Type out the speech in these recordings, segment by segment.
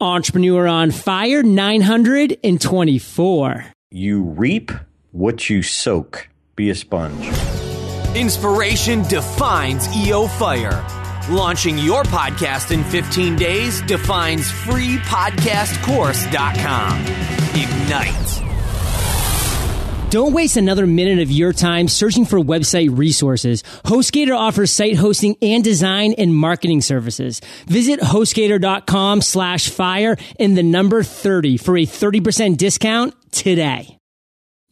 Entrepreneur on Fire 924. You reap what you soak. Be a sponge. Inspiration defines EO Fire. Launching your podcast in 15 days defines freepodcastcourse.com. Ignite. Don't waste another minute of your time searching for website resources. HostGator offers site hosting and design and marketing services. Visit HostGator.com slash fire in the number 30 for a 30% discount today.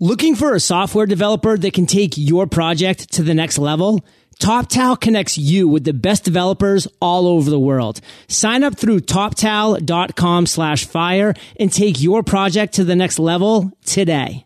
Looking for a software developer that can take your project to the next level? TopTal connects you with the best developers all over the world. Sign up through toptal.com slash fire and take your project to the next level today.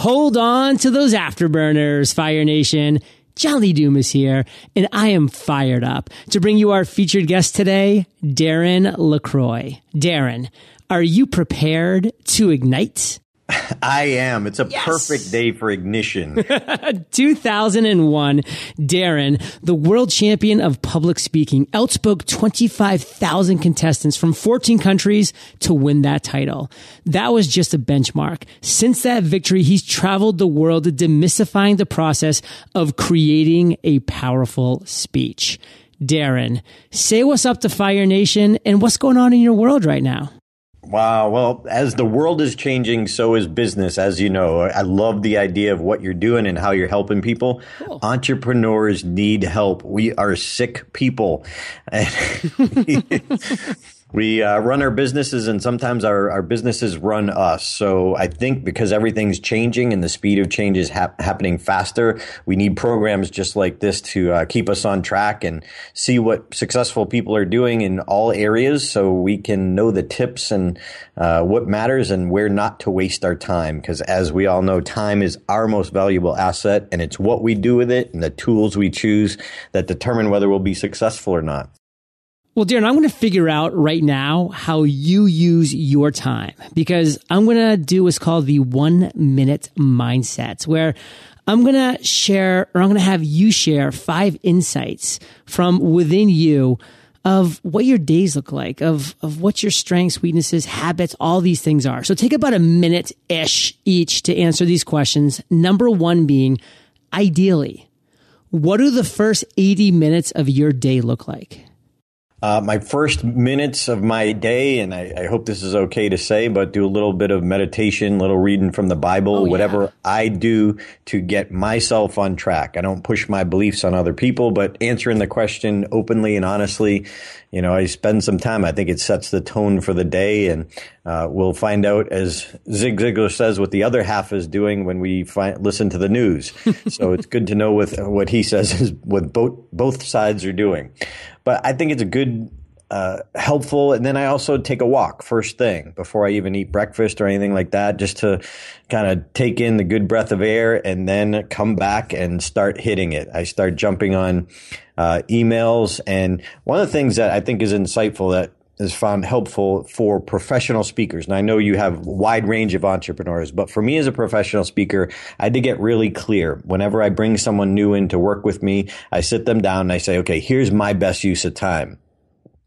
Hold on to those afterburners, Fire Nation. John Lee Dumas is here, and I am fired up to bring you our featured guest today, Darren LaCroix. Darren, are you prepared to ignite? I am. It's a yes. perfect day for ignition. 2001, Darren, the world champion of public speaking, outspoke 25,000 contestants from 14 countries to win that title. That was just a benchmark. Since that victory, he's traveled the world demystifying the process of creating a powerful speech. Darren, say what's up to Fire Nation and what's going on in your world right now. Wow. Well, as the world is changing, so is business, as you know. I love the idea of what you're doing and how you're helping people. Cool. Entrepreneurs need help. We are sick people. we uh, run our businesses and sometimes our, our businesses run us. So I think because everything's changing and the speed of change is hap- happening faster, we need programs just like this to uh, keep us on track and see what successful people are doing in all areas so we can know the tips and uh, what matters and where not to waste our time. Because as we all know, time is our most valuable asset and it's what we do with it and the tools we choose that determine whether we'll be successful or not. Well, Darren, I'm going to figure out right now how you use your time because I'm going to do what's called the one minute mindset where I'm going to share or I'm going to have you share five insights from within you of what your days look like, of, of what your strengths, weaknesses, habits, all these things are. So take about a minute ish each to answer these questions. Number one being ideally, what do the first 80 minutes of your day look like? Uh, my first minutes of my day, and I, I, hope this is okay to say, but do a little bit of meditation, little reading from the Bible, oh, whatever yeah. I do to get myself on track. I don't push my beliefs on other people, but answering the question openly and honestly, you know, I spend some time. I think it sets the tone for the day, and uh, we'll find out, as Zig Ziglar says, what the other half is doing when we listen to the news. so it's good to know with what he says is what both both sides are doing. But I think it's a good, uh, helpful. And then I also take a walk first thing before I even eat breakfast or anything like that, just to kind of take in the good breath of air and then come back and start hitting it. I start jumping on uh, emails. And one of the things that I think is insightful that is found helpful for professional speakers. And I know you have wide range of entrepreneurs, but for me as a professional speaker, I had to get really clear. Whenever I bring someone new in to work with me, I sit them down and I say, okay, here's my best use of time.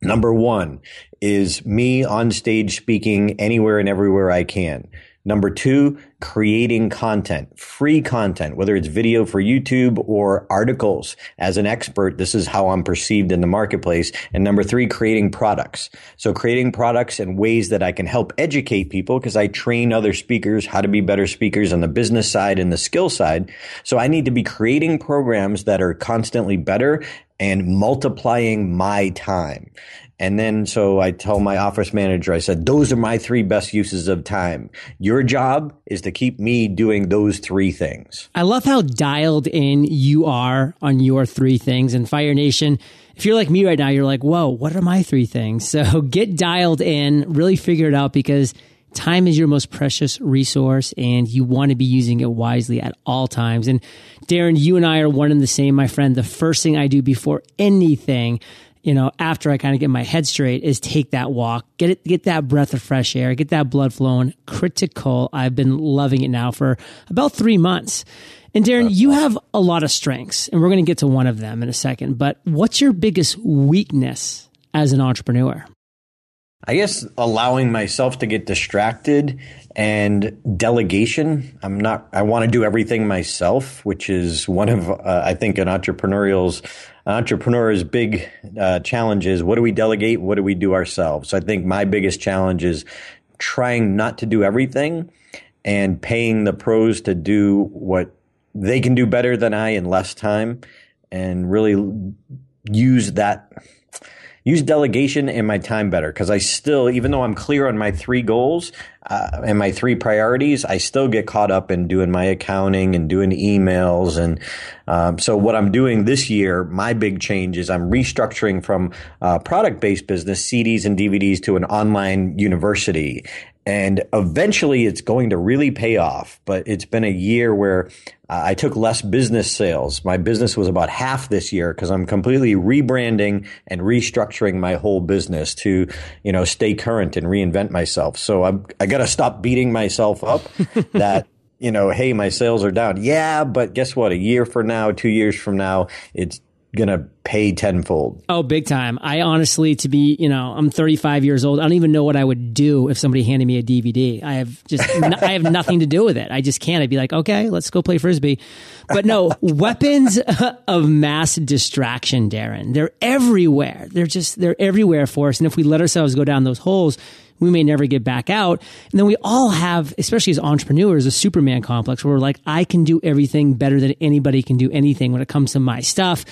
Number one is me on stage speaking anywhere and everywhere I can. Number two, creating content, free content, whether it's video for YouTube or articles. As an expert, this is how I'm perceived in the marketplace. And number three, creating products. So creating products and ways that I can help educate people because I train other speakers how to be better speakers on the business side and the skill side. So I need to be creating programs that are constantly better and multiplying my time. And then so I tell my office manager, I said, those are my three best uses of time. Your job is to keep me doing those three things. I love how dialed in you are on your three things. And Fire Nation, if you're like me right now, you're like, whoa, what are my three things? So get dialed in, really figure it out because time is your most precious resource and you want to be using it wisely at all times. And Darren, you and I are one and the same, my friend. The first thing I do before anything you know, after I kind of get my head straight is take that walk, get it, get that breath of fresh air, get that blood flowing. Critical. I've been loving it now for about three months. And Darren, you have a lot of strengths and we're going to get to one of them in a second, but what's your biggest weakness as an entrepreneur? I guess allowing myself to get distracted and delegation. I'm not, I want to do everything myself, which is one of, uh, I think, an entrepreneurial's, entrepreneur's big uh, challenges. What do we delegate? What do we do ourselves? So I think my biggest challenge is trying not to do everything and paying the pros to do what they can do better than I in less time and really use that use delegation and my time better because I still, even though I'm clear on my three goals uh, and my three priorities, I still get caught up in doing my accounting and doing emails. And um, so, what I'm doing this year, my big change is I'm restructuring from uh, product based business, CDs and DVDs, to an online university and eventually it's going to really pay off. But it's been a year where uh, I took less business sales. My business was about half this year because I'm completely rebranding and restructuring my whole business to, you know, stay current and reinvent myself. So I'm, I got to stop beating myself up that you know, hey, my sales are down. Yeah, but guess what? A year from now, two years from now, it's gonna pay tenfold. Oh, big time. I honestly, to be, you know, I'm 35 years old. I don't even know what I would do if somebody handed me a DVD. I have just, I have nothing to do with it. I just can't. I'd be like, okay, let's go play frisbee. But no, weapons of mass distraction, Darren. They're everywhere. They're just, they're everywhere for us. And if we let ourselves go down those holes, we may never get back out. And then we all have, especially as entrepreneurs, a Superman complex where we're like, I can do everything better than anybody can do anything when it comes to my stuff.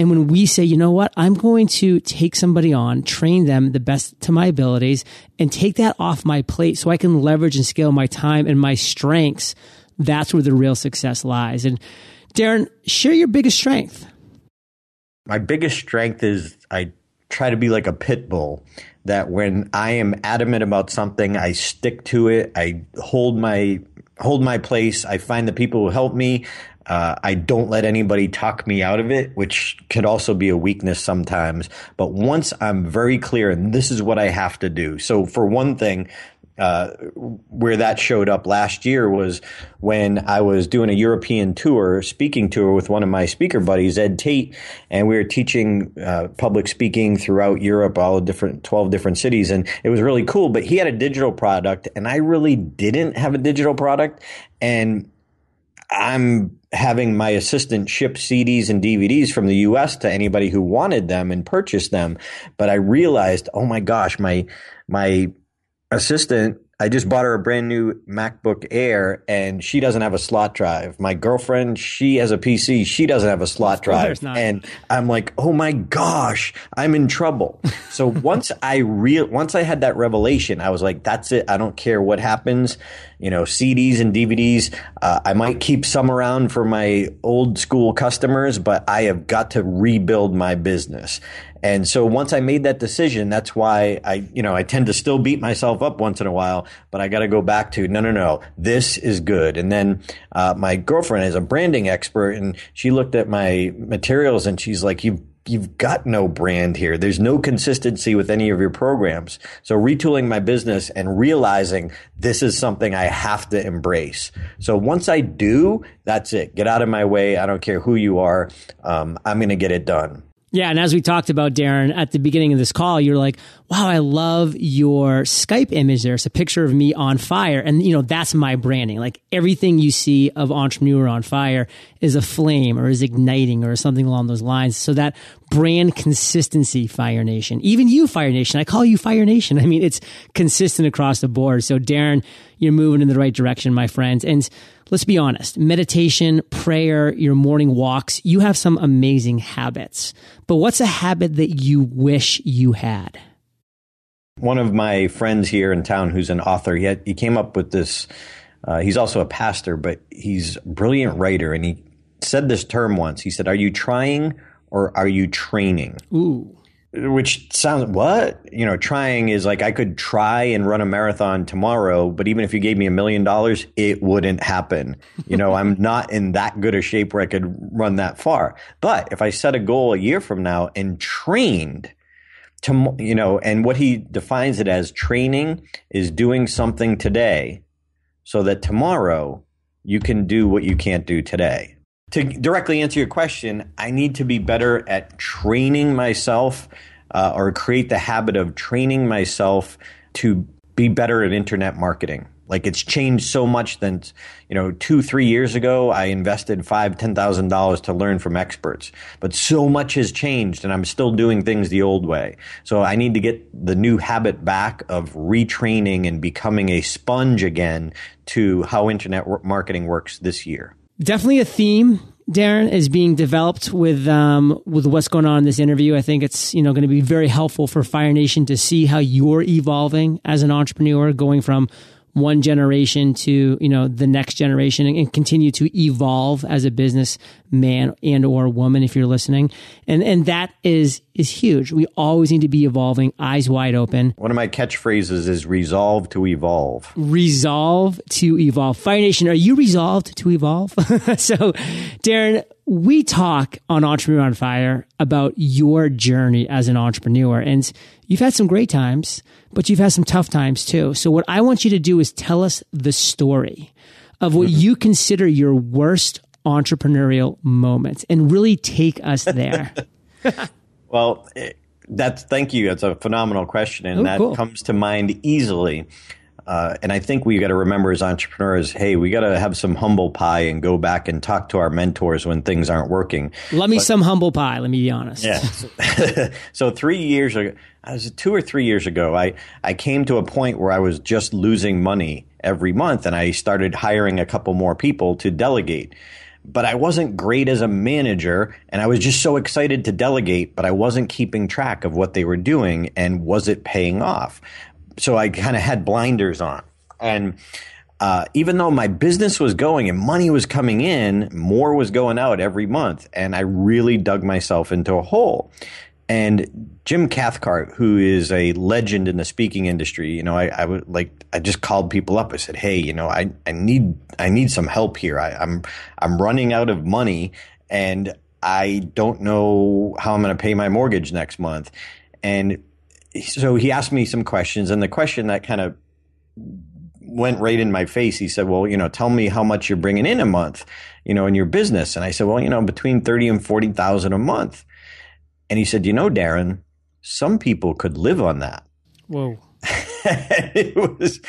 And when we say, you know what, I'm going to take somebody on, train them the best to my abilities and take that off my plate so I can leverage and scale my time and my strengths, that's where the real success lies. And Darren, share your biggest strength. My biggest strength is I try to be like a pit bull that when I am adamant about something, I stick to it. I hold my hold my place. I find the people who help me. Uh, I don't let anybody talk me out of it, which could also be a weakness sometimes. But once I'm very clear, and this is what I have to do. So, for one thing, uh, where that showed up last year was when I was doing a European tour, speaking tour with one of my speaker buddies, Ed Tate, and we were teaching uh, public speaking throughout Europe, all different 12 different cities. And it was really cool, but he had a digital product and I really didn't have a digital product. And I'm having my assistant ship CDs and DVDs from the US to anybody who wanted them and purchased them. But I realized, oh my gosh, my, my assistant I just bought her a brand new MacBook Air and she doesn't have a slot drive. My girlfriend, she has a PC, she doesn't have a slot drive. And I'm like, "Oh my gosh, I'm in trouble." so once I real once I had that revelation, I was like, "That's it. I don't care what happens." You know, CDs and DVDs, uh, I might keep some around for my old school customers, but I have got to rebuild my business. And so once I made that decision, that's why I, you know, I tend to still beat myself up once in a while, but I got to go back to, no, no, no, this is good. And then, uh, my girlfriend is a branding expert and she looked at my materials and she's like, you've, you've got no brand here. There's no consistency with any of your programs. So retooling my business and realizing this is something I have to embrace. So once I do, that's it. Get out of my way. I don't care who you are. Um, I'm going to get it done. Yeah. And as we talked about, Darren, at the beginning of this call, you're like, wow, I love your Skype image there. It's a picture of me on fire. And, you know, that's my branding. Like everything you see of Entrepreneur on Fire is a flame or is igniting or something along those lines. So that brand consistency, Fire Nation, even you, Fire Nation, I call you Fire Nation. I mean, it's consistent across the board. So, Darren, you're moving in the right direction, my friends. And, let's be honest, meditation, prayer, your morning walks, you have some amazing habits. But what's a habit that you wish you had? One of my friends here in town who's an author, he, had, he came up with this. Uh, he's also a pastor, but he's a brilliant writer. And he said this term once. He said, Are you trying or are you training? Ooh which sounds what? You know trying is like i could try and run a marathon tomorrow but even if you gave me a million dollars it wouldn't happen. You know i'm not in that good a shape where i could run that far. But if i set a goal a year from now and trained to you know and what he defines it as training is doing something today so that tomorrow you can do what you can't do today to directly answer your question, I need to be better at training myself uh, or create the habit of training myself to be better at internet marketing. Like it's changed so much than, you know, two, three years ago, I invested five, ten thousand dollars to learn from experts. But so much has changed and I'm still doing things the old way. So I need to get the new habit back of retraining and becoming a sponge again to how internet marketing works this year. Definitely a theme Darren, is being developed with um, with what's going on in this interview. I think it's you know going to be very helpful for Fire Nation to see how you're evolving as an entrepreneur, going from one generation to you know the next generation and, and, continue to evolve as a business man and or woman if you're listening. And and that is is huge. We always need to be evolving eyes wide open. One of my catchphrases is resolve to evolve. Resolve to evolve. Fire nation are you resolved to evolve? So darren we talk on entrepreneur on fire about your journey as an entrepreneur. And you've had some great times but you've had some tough times too. So what I want you to do is tell us the story of what you consider your worst entrepreneurial moments and really take us there. well, eh, that's thank you. That's a phenomenal question, and oh, that cool. comes to mind easily. Uh, and I think we got to remember as entrepreneurs, hey, we got to have some humble pie and go back and talk to our mentors when things aren't working. Let me but, some humble pie. Let me be honest. Yeah. so three years ago, I was two or three years ago. I I came to a point where I was just losing money every month, and I started hiring a couple more people to delegate but I wasn't great as a manager and I was just so excited to delegate, but I wasn't keeping track of what they were doing and was it paying off so I kind of had blinders on. And uh, even though my business was going and money was coming in, more was going out every month. And I really dug myself into a hole. And Jim Cathcart, who is a legend in the speaking industry, you know, I, I would like, I just called people up. I said, Hey, you know, I, I need, I need some help here. I, I'm, I'm running out of money and I don't know how I'm going to pay my mortgage next month. And so he asked me some questions, and the question that kind of went right in my face. He said, "Well, you know, tell me how much you're bringing in a month, you know, in your business." And I said, "Well, you know, between thirty and forty thousand a month." And he said, "You know, Darren, some people could live on that." Whoa. it was,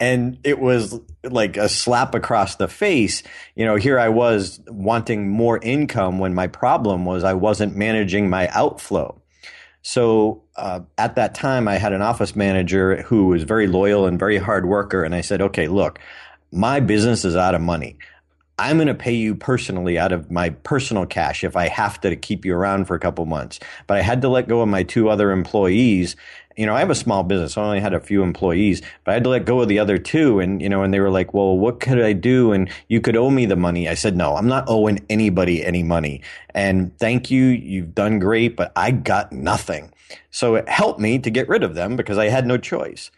and it was like a slap across the face. You know, here I was wanting more income when my problem was I wasn't managing my outflow. So uh, at that time, I had an office manager who was very loyal and very hard worker. And I said, okay, look, my business is out of money. I'm going to pay you personally out of my personal cash if I have to keep you around for a couple months. But I had to let go of my two other employees you know, I have a small business. I only had a few employees, but I had to let go of the other two. And, you know, and they were like, well, what could I do? And you could owe me the money. I said, no, I'm not owing anybody any money. And thank you. You've done great, but I got nothing. So it helped me to get rid of them because I had no choice.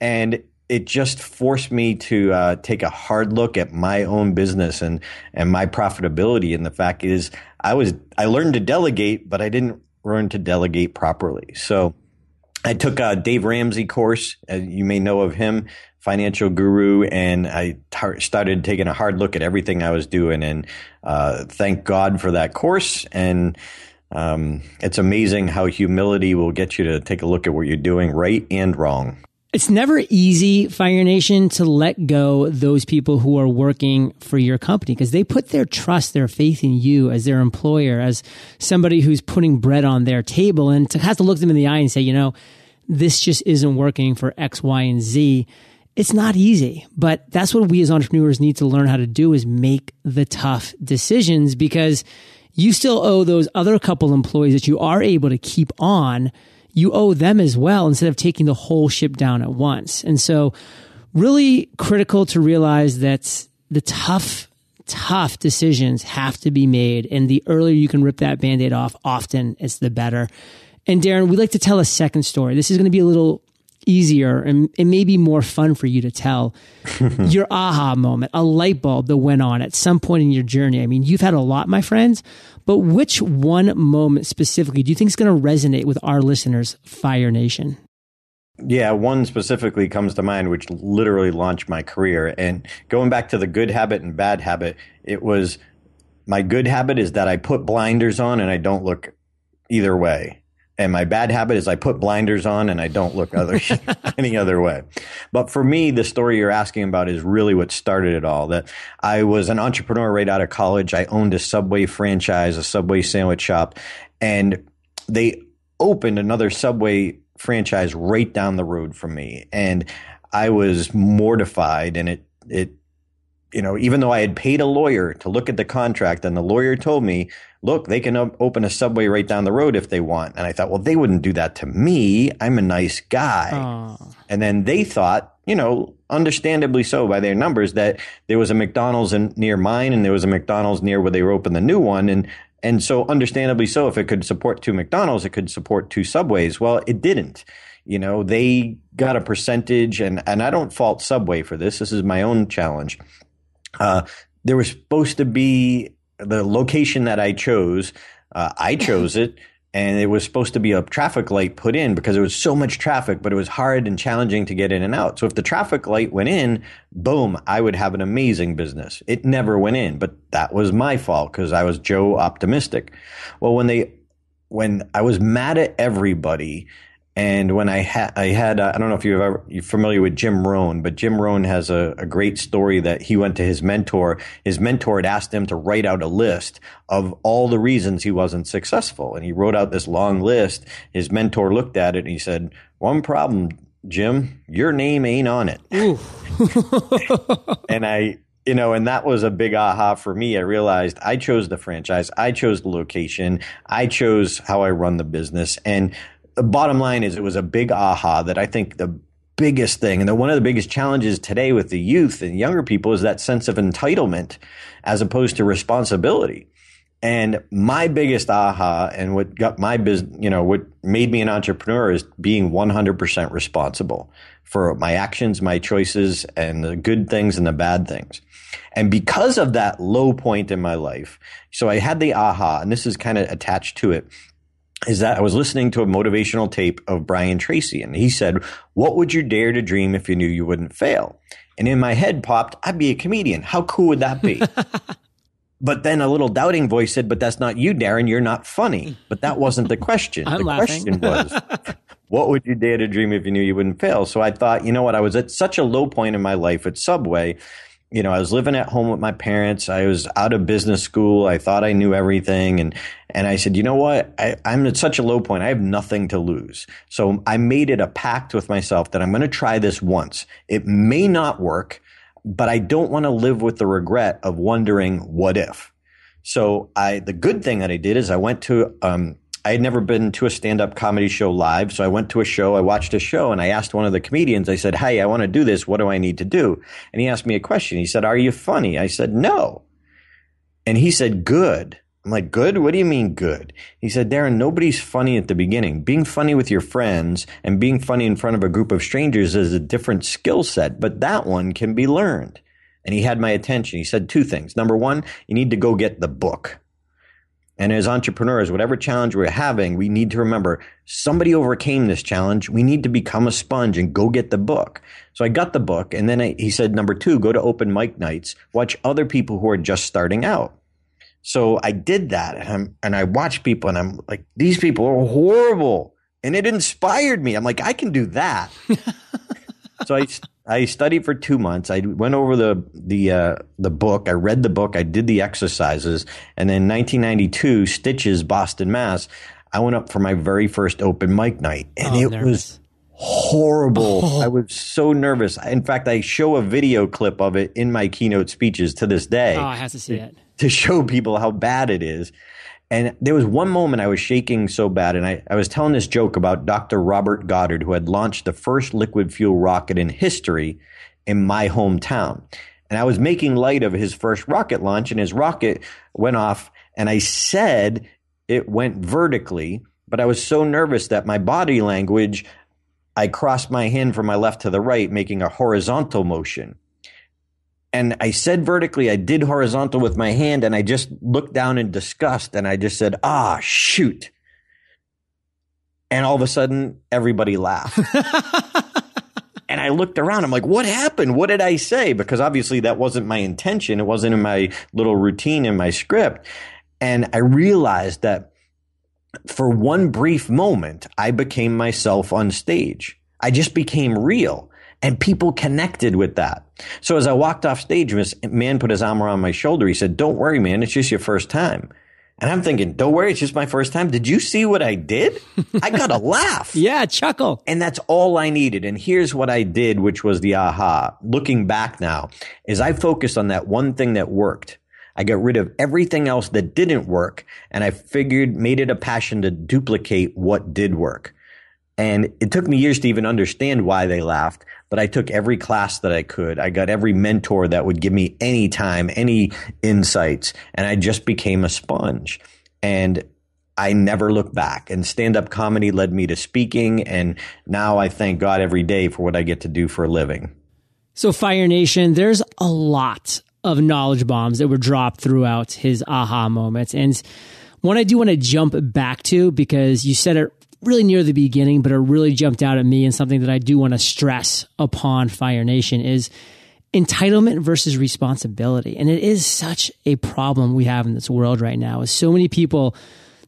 And it just forced me to uh, take a hard look at my own business and, and my profitability. And the fact is, I was, I learned to delegate, but I didn't learn to delegate properly. So, I took a Dave Ramsey course. You may know of him, financial guru, and I tar- started taking a hard look at everything I was doing. And uh, thank God for that course. And um, it's amazing how humility will get you to take a look at what you're doing right and wrong. It's never easy, Fire Nation, to let go those people who are working for your company because they put their trust, their faith in you as their employer, as somebody who's putting bread on their table and to have to look them in the eye and say, you know, this just isn't working for X, Y, and Z. It's not easy, but that's what we as entrepreneurs need to learn how to do is make the tough decisions because you still owe those other couple employees that you are able to keep on you owe them as well instead of taking the whole ship down at once. And so really critical to realize that the tough, tough decisions have to be made. And the earlier you can rip that band-aid off, often it's the better. And Darren, we'd like to tell a second story. This is going to be a little easier and it may be more fun for you to tell your aha moment, a light bulb that went on at some point in your journey. I mean, you've had a lot, my friends, but which one moment specifically do you think is going to resonate with our listeners, Fire Nation? Yeah, one specifically comes to mind, which literally launched my career. And going back to the good habit and bad habit, it was my good habit is that I put blinders on and I don't look either way. And my bad habit is I put blinders on and I don't look other any other way. But for me, the story you're asking about is really what started it all. That I was an entrepreneur right out of college. I owned a Subway franchise, a Subway sandwich shop, and they opened another Subway franchise right down the road from me. And I was mortified and it it you know, even though I had paid a lawyer to look at the contract and the lawyer told me, look, they can op- open a subway right down the road if they want. And I thought, well, they wouldn't do that to me. I'm a nice guy. Aww. And then they thought, you know, understandably so by their numbers, that there was a McDonald's in, near mine and there was a McDonald's near where they were opening the new one. And, and so understandably so, if it could support two McDonald's, it could support two subways. Well, it didn't. You know, they got a percentage and, and I don't fault Subway for this. This is my own challenge. Uh, there was supposed to be the location that I chose. Uh, I chose it, and it was supposed to be a traffic light put in because there was so much traffic, but it was hard and challenging to get in and out. So if the traffic light went in, boom, I would have an amazing business. It never went in, but that was my fault because I was Joe optimistic. Well, when they when I was mad at everybody and when I had, I had, uh, I don't know if you've ever, you're familiar with Jim Rohn, but Jim Rohn has a, a, great story that he went to his mentor. His mentor had asked him to write out a list of all the reasons he wasn't successful. And he wrote out this long list. His mentor looked at it and he said, one problem, Jim, your name ain't on it. and I, you know, and that was a big aha for me. I realized I chose the franchise. I chose the location. I chose how I run the business. And the bottom line is it was a big aha that I think the biggest thing and the, one of the biggest challenges today with the youth and younger people is that sense of entitlement as opposed to responsibility. And my biggest aha and what got my business, you know, what made me an entrepreneur is being 100% responsible for my actions, my choices, and the good things and the bad things. And because of that low point in my life, so I had the aha, and this is kind of attached to it is that I was listening to a motivational tape of Brian Tracy, and he said, What would you dare to dream if you knew you wouldn't fail? And in my head popped, I'd be a comedian. How cool would that be? but then a little doubting voice said, But that's not you, Darren. You're not funny. But that wasn't the question. The laughing. question was, What would you dare to dream if you knew you wouldn't fail? So I thought, you know what? I was at such a low point in my life at Subway you know, I was living at home with my parents. I was out of business school. I thought I knew everything. And, and I said, you know what? I, I'm at such a low point. I have nothing to lose. So I made it a pact with myself that I'm going to try this once. It may not work, but I don't want to live with the regret of wondering what if. So I, the good thing that I did is I went to, um, I had never been to a stand up comedy show live. So I went to a show, I watched a show, and I asked one of the comedians, I said, Hey, I want to do this. What do I need to do? And he asked me a question. He said, Are you funny? I said, No. And he said, Good. I'm like, Good? What do you mean good? He said, Darren, nobody's funny at the beginning. Being funny with your friends and being funny in front of a group of strangers is a different skill set, but that one can be learned. And he had my attention. He said two things. Number one, you need to go get the book. And as entrepreneurs, whatever challenge we're having, we need to remember somebody overcame this challenge. We need to become a sponge and go get the book. So I got the book. And then I, he said, number two, go to open mic nights, watch other people who are just starting out. So I did that and, and I watched people and I'm like, these people are horrible. And it inspired me. I'm like, I can do that. so I I studied for two months. I went over the the uh, the book. I read the book. I did the exercises, and then 1992, Stitches, Boston, Mass. I went up for my very first open mic night, and oh, it nervous. was horrible. Oh. I was so nervous. In fact, I show a video clip of it in my keynote speeches to this day. Oh, I have to see to, it to show people how bad it is. And there was one moment I was shaking so bad, and I, I was telling this joke about Dr. Robert Goddard, who had launched the first liquid fuel rocket in history in my hometown. And I was making light of his first rocket launch, and his rocket went off, and I said it went vertically, but I was so nervous that my body language, I crossed my hand from my left to the right, making a horizontal motion and I said vertically, I did horizontal with my hand, and I just looked down in disgust, and I just said, "Ah, shoot!" And all of a sudden, everybody laughed. and I looked around. I'm like, "What happened? What did I say?" Because obviously, that wasn't my intention. It wasn't in my little routine in my script. And I realized that for one brief moment, I became myself on stage. I just became real and people connected with that. So as I walked off stage, this man put his arm around my shoulder. He said, don't worry, man. It's just your first time. And I'm thinking, don't worry, it's just my first time. Did you see what I did? I got a laugh. Yeah, chuckle. And that's all I needed. And here's what I did, which was the aha. Looking back now, is I focused on that one thing that worked. I got rid of everything else that didn't work. And I figured, made it a passion to duplicate what did work. And it took me years to even understand why they laughed, but I took every class that I could. I got every mentor that would give me any time, any insights, and I just became a sponge. And I never looked back. And stand up comedy led me to speaking. And now I thank God every day for what I get to do for a living. So, Fire Nation, there's a lot of knowledge bombs that were dropped throughout his aha moments. And one I do want to jump back to because you said it really near the beginning, but it really jumped out at me and something that I do want to stress upon Fire Nation is entitlement versus responsibility. And it is such a problem we have in this world right now is so many people,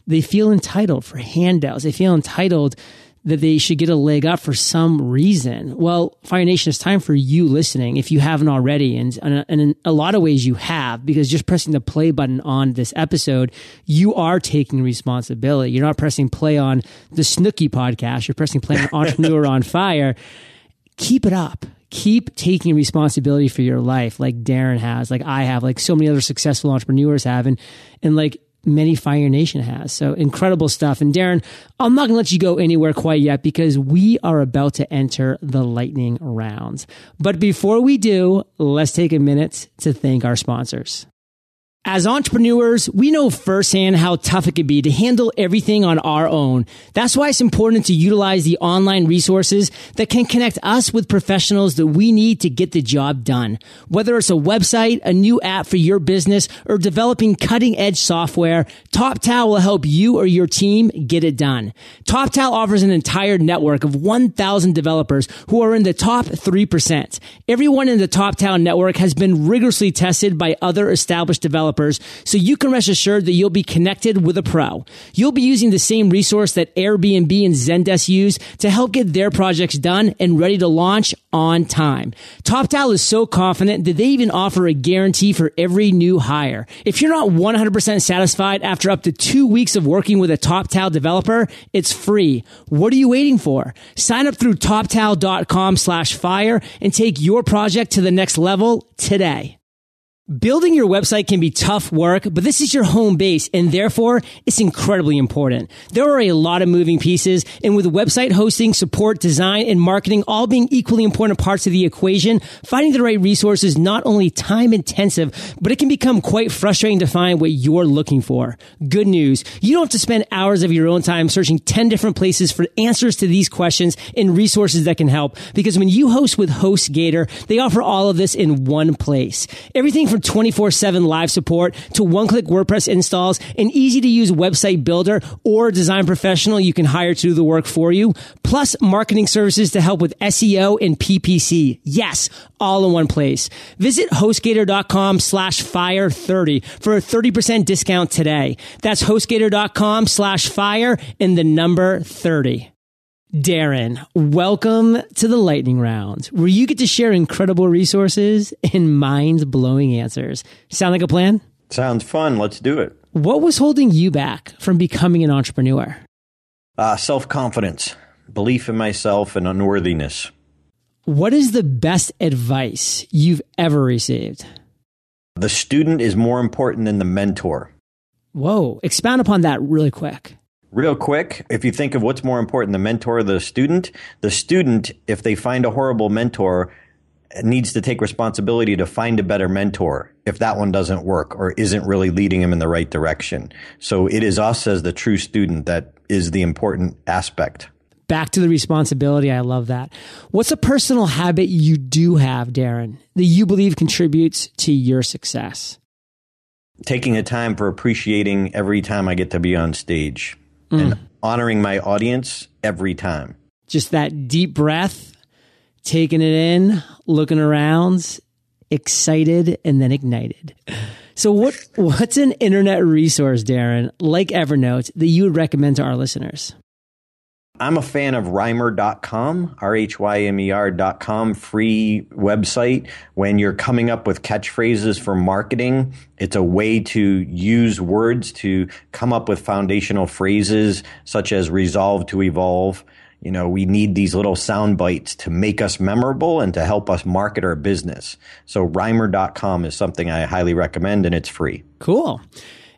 they feel entitled for handouts. They feel entitled that they should get a leg up for some reason. Well, Fire Nation, it's time for you listening if you haven't already. And, and in a lot of ways you have because just pressing the play button on this episode, you are taking responsibility. You're not pressing play on the Snooki podcast. You're pressing play on Entrepreneur on Fire. Keep it up keep taking responsibility for your life like Darren has, like I have, like so many other successful entrepreneurs have. And, and like many Fire Nation has. So incredible stuff. And Darren, I'm not going to let you go anywhere quite yet because we are about to enter the lightning round. But before we do, let's take a minute to thank our sponsors. As entrepreneurs, we know firsthand how tough it can be to handle everything on our own. That's why it's important to utilize the online resources that can connect us with professionals that we need to get the job done. Whether it's a website, a new app for your business, or developing cutting edge software, TopTal will help you or your team get it done. TopTal offers an entire network of 1,000 developers who are in the top 3%. Everyone in the TopTal network has been rigorously tested by other established developers developers, so you can rest assured that you'll be connected with a pro. You'll be using the same resource that Airbnb and Zendesk use to help get their projects done and ready to launch on time. TopTal is so confident that they even offer a guarantee for every new hire. If you're not 100% satisfied after up to two weeks of working with a TopTal developer, it's free. What are you waiting for? Sign up through toptal.com slash fire and take your project to the next level today. Building your website can be tough work, but this is your home base and therefore it's incredibly important. There are a lot of moving pieces and with website hosting, support, design, and marketing all being equally important parts of the equation, finding the right resources is not only time intensive, but it can become quite frustrating to find what you're looking for. Good news. You don't have to spend hours of your own time searching 10 different places for answers to these questions and resources that can help because when you host with HostGator, they offer all of this in one place. Everything from 24 7 live support to one click WordPress installs, an easy to use website builder or design professional you can hire to do the work for you, plus marketing services to help with SEO and PPC. Yes, all in one place. Visit hostgator.com slash fire 30 for a 30% discount today. That's hostgator.com slash fire in the number 30. Darren, welcome to the lightning round, where you get to share incredible resources and mind blowing answers. Sound like a plan? Sounds fun. Let's do it. What was holding you back from becoming an entrepreneur? Uh, Self confidence, belief in myself, and unworthiness. What is the best advice you've ever received? The student is more important than the mentor. Whoa, expound upon that really quick. Real quick, if you think of what's more important, the mentor or the student, the student, if they find a horrible mentor, needs to take responsibility to find a better mentor if that one doesn't work or isn't really leading him in the right direction. So it is us as the true student that is the important aspect. Back to the responsibility. I love that. What's a personal habit you do have, Darren, that you believe contributes to your success? Taking a time for appreciating every time I get to be on stage mm. and honoring my audience every time. Just that deep breath, taking it in, looking around, excited, and then ignited. So what what's an internet resource, Darren, like Evernote, that you would recommend to our listeners? I'm a fan of rhymer.com, R H Y M E R.com, free website. When you're coming up with catchphrases for marketing, it's a way to use words to come up with foundational phrases such as resolve to evolve. You know, we need these little sound bites to make us memorable and to help us market our business. So rhymer.com is something I highly recommend and it's free. Cool.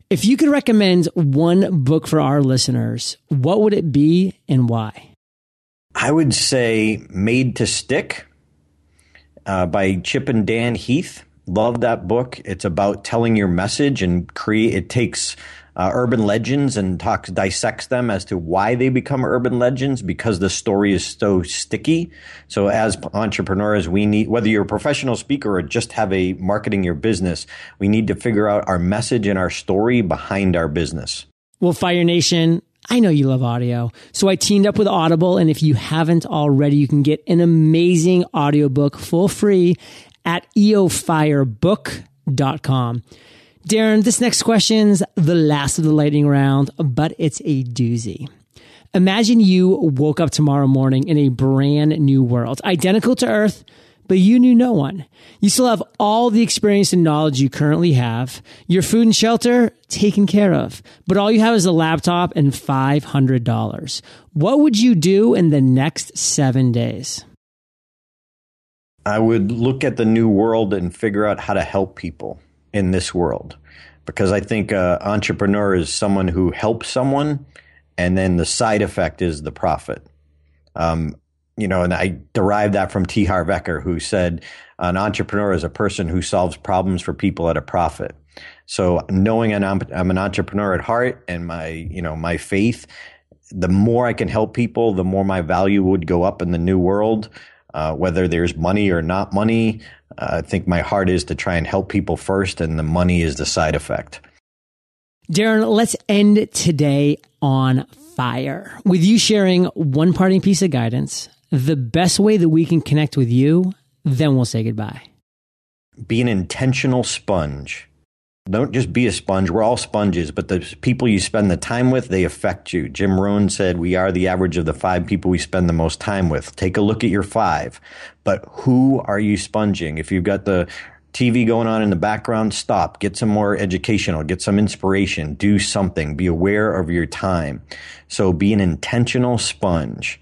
If you could recommend one book for our listeners, what would it be and why? I would say Made to Stick uh, by Chip and Dan Heath. Love that book. It's about telling your message and create. It takes uh, urban legends and talks dissects them as to why they become urban legends because the story is so sticky. So as entrepreneurs, we need whether you're a professional speaker or just have a marketing your business, we need to figure out our message and our story behind our business. Well, Fire Nation, I know you love audio. So I teamed up with Audible. And if you haven't already, you can get an amazing audiobook full free at eofirebook.com. Darren, this next question's the last of the lightning round, but it's a doozy. Imagine you woke up tomorrow morning in a brand new world, identical to Earth, but you knew no one. You still have all the experience and knowledge you currently have, your food and shelter taken care of, but all you have is a laptop and $500. What would you do in the next seven days? I would look at the new world and figure out how to help people in this world because I think uh, entrepreneur is someone who helps someone, and then the side effect is the profit. Um, you know, and I derived that from T. Harv Eker, who said an entrepreneur is a person who solves problems for people at a profit. So knowing I'm, an entrepreneur at heart and my, you know, my faith, the more I can help people, the more my value would go up in the new world. Uh, whether there's money or not money, I think my heart is to try and help people first, and the money is the side effect. Darren, let's end today on fire with you sharing one parting piece of guidance, the best way that we can connect with you, then we'll say goodbye. Be an intentional sponge. Don't just be a sponge. We're all sponges, but the people you spend the time with, they affect you. Jim Rohn said, We are the average of the five people we spend the most time with. Take a look at your five. But who are you sponging? If you've got the TV going on in the background, stop. Get some more educational, get some inspiration, do something. Be aware of your time. So be an intentional sponge.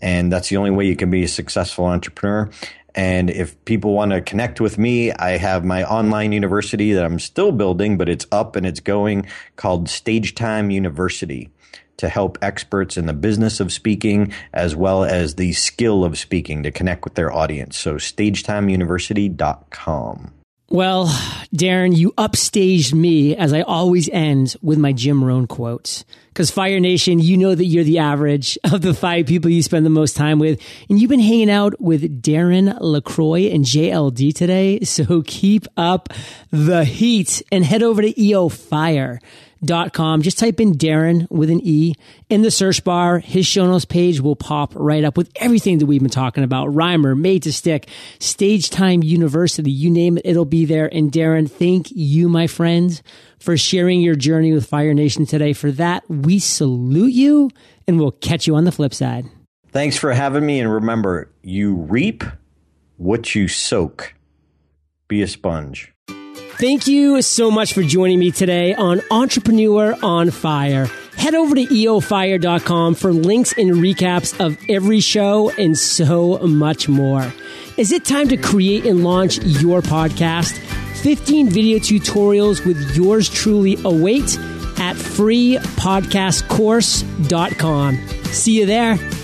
And that's the only way you can be a successful entrepreneur. And if people want to connect with me, I have my online university that I'm still building, but it's up and it's going called Stage Time University to help experts in the business of speaking as well as the skill of speaking to connect with their audience. So stagetimeuniversity.com. Well, Darren, you upstaged me as I always end with my Jim Rohn quotes. Because Fire Nation, you know that you're the average of the five people you spend the most time with. And you've been hanging out with Darren LaCroix and JLD today. So keep up the heat and head over to EO Fire com. Just type in Darren with an E in the search bar. His show notes page will pop right up with everything that we've been talking about. Rhymer, Made to Stick, Stage Time University, you name it, it'll be there. And Darren, thank you, my friends, for sharing your journey with Fire Nation today. For that, we salute you and we'll catch you on the flip side. Thanks for having me. And remember, you reap what you soak. Be a sponge. Thank you so much for joining me today on Entrepreneur on Fire. Head over to eofire.com for links and recaps of every show and so much more. Is it time to create and launch your podcast? 15 video tutorials with yours truly await at freepodcastcourse.com. See you there.